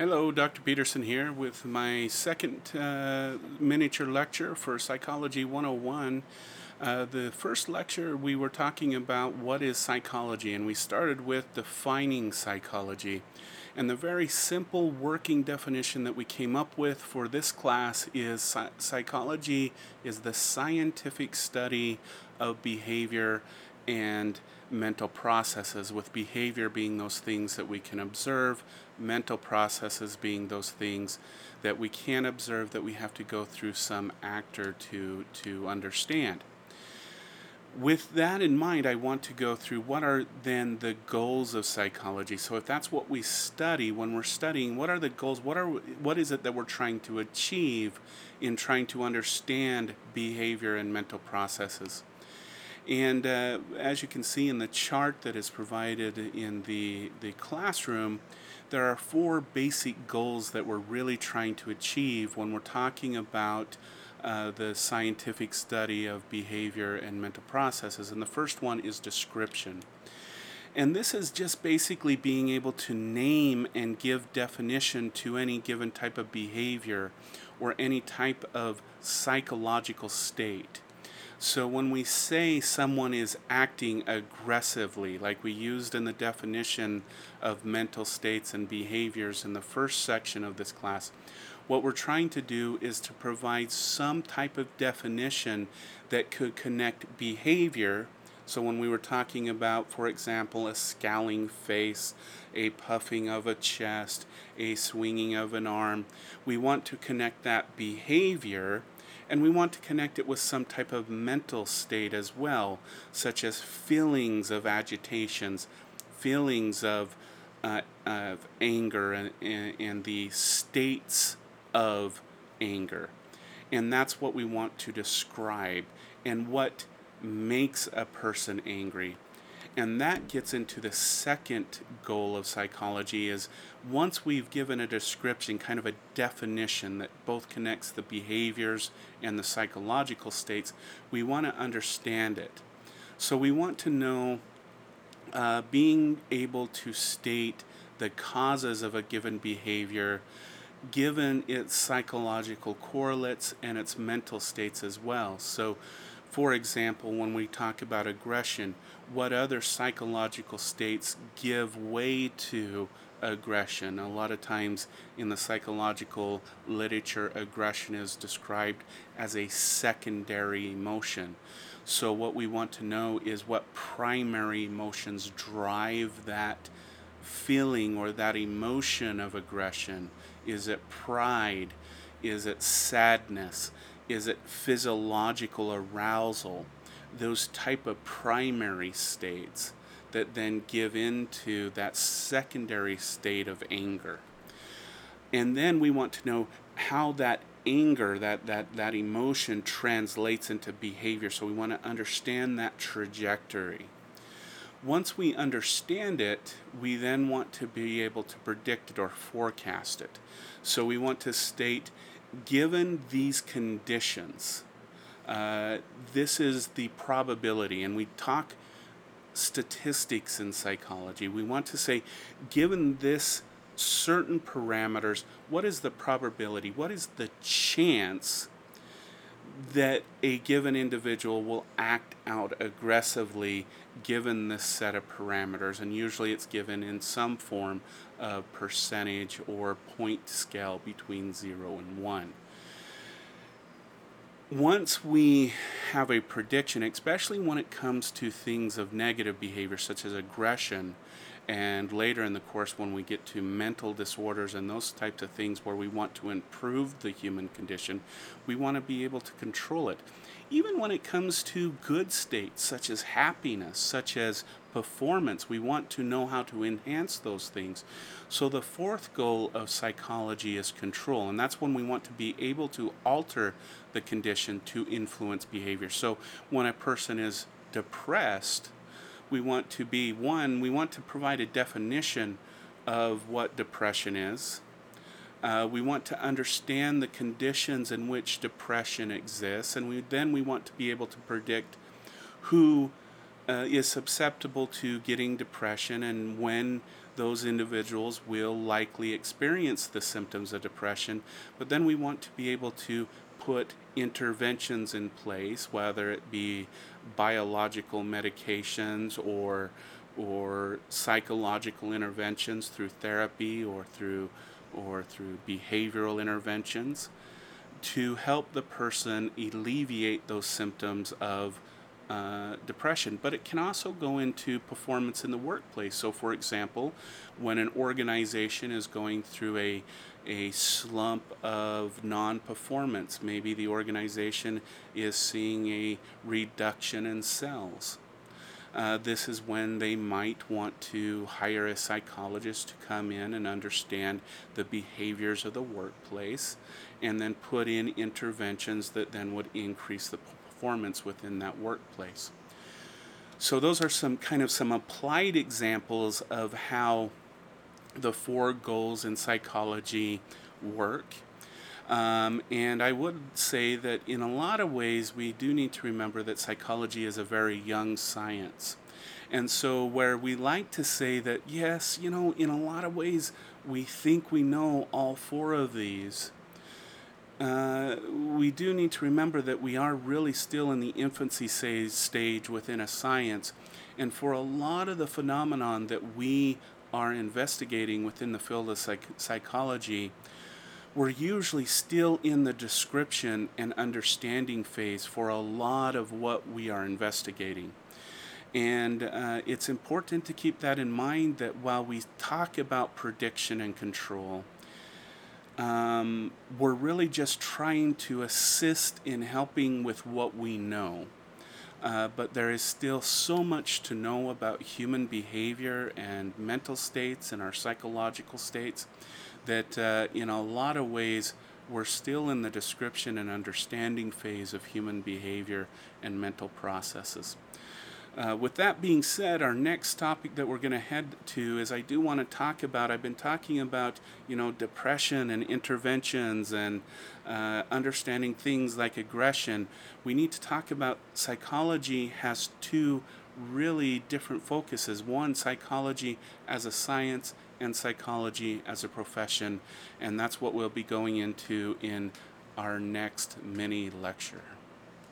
Hello, Dr. Peterson here with my second uh, miniature lecture for Psychology 101. Uh, the first lecture we were talking about what is psychology, and we started with defining psychology. And the very simple working definition that we came up with for this class is psychology is the scientific study of behavior and mental processes, with behavior being those things that we can observe, mental processes being those things that we can't observe, that we have to go through some actor to, to understand. With that in mind, I want to go through what are then the goals of psychology. So, if that's what we study when we're studying, what are the goals? What are what is it that we're trying to achieve in trying to understand behavior and mental processes? And uh, as you can see in the chart that is provided in the, the classroom, there are four basic goals that we're really trying to achieve when we're talking about uh, the scientific study of behavior and mental processes. And the first one is description. And this is just basically being able to name and give definition to any given type of behavior or any type of psychological state. So when we say someone is acting aggressively, like we used in the definition of mental states and behaviors in the first section of this class, what we're trying to do is to provide some type of definition that could connect behavior. So when we were talking about, for example, a scowling face, a puffing of a chest, a swinging of an arm, we want to connect that behavior and we want to connect it with some type of mental state as well, such as feelings of agitations, feelings of, uh, of anger, and, and, and the states of anger. And that's what we want to describe and what makes a person angry. And that gets into the second goal of psychology is once we've given a description, kind of a definition that both connects the behaviors and the psychological states, we want to understand it. So we want to know uh, being able to state the causes of a given behavior given its psychological correlates and its mental states as well. So for example, when we talk about aggression, what other psychological states give way to aggression? A lot of times in the psychological literature, aggression is described as a secondary emotion. So, what we want to know is what primary emotions drive that feeling or that emotion of aggression. Is it pride? Is it sadness? Is it physiological arousal, those type of primary states that then give into that secondary state of anger. And then we want to know how that anger, that, that, that emotion translates into behavior. So we want to understand that trajectory. Once we understand it, we then want to be able to predict it or forecast it. So we want to state given these conditions, uh, this is the probability, and we talk statistics in psychology. We want to say, given this certain parameters, what is the probability? What is the chance that a given individual will act out aggressively given this set of parameters? And usually it's given in some form of percentage or point scale between 0 and 1. Once we have a prediction, especially when it comes to things of negative behavior such as aggression, and later in the course when we get to mental disorders and those types of things where we want to improve the human condition, we want to be able to control it. Even when it comes to good states such as happiness, such as performance. We want to know how to enhance those things. So, the fourth goal of psychology is control, and that's when we want to be able to alter the condition to influence behavior. So, when a person is depressed, we want to be one, we want to provide a definition of what depression is. Uh, we want to understand the conditions in which depression exists, and we, then we want to be able to predict who uh, is susceptible to getting depression and when those individuals will likely experience the symptoms of depression. But then we want to be able to put interventions in place, whether it be biological medications or or psychological interventions through therapy or through or through behavioral interventions to help the person alleviate those symptoms of uh, depression, but it can also go into performance in the workplace. So, for example, when an organization is going through a a slump of non performance, maybe the organization is seeing a reduction in sales. Uh, this is when they might want to hire a psychologist to come in and understand the behaviors of the workplace and then put in interventions that then would increase the performance within that workplace. So those are some kind of some applied examples of how the four goals in psychology work. Um, and I would say that in a lot of ways, we do need to remember that psychology is a very young science. And so, where we like to say that, yes, you know, in a lot of ways, we think we know all four of these, uh, we do need to remember that we are really still in the infancy stage within a science. And for a lot of the phenomenon that we are investigating within the field of psych- psychology, we're usually still in the description and understanding phase for a lot of what we are investigating. And uh, it's important to keep that in mind that while we talk about prediction and control, um, we're really just trying to assist in helping with what we know. Uh, but there is still so much to know about human behavior and mental states and our psychological states that, uh, in a lot of ways, we're still in the description and understanding phase of human behavior and mental processes. Uh, with that being said, our next topic that we're going to head to is I do want to talk about. I've been talking about you know depression and interventions and uh, understanding things like aggression. We need to talk about psychology has two really different focuses. One, psychology as a science and psychology as a profession, and that's what we'll be going into in our next mini lecture.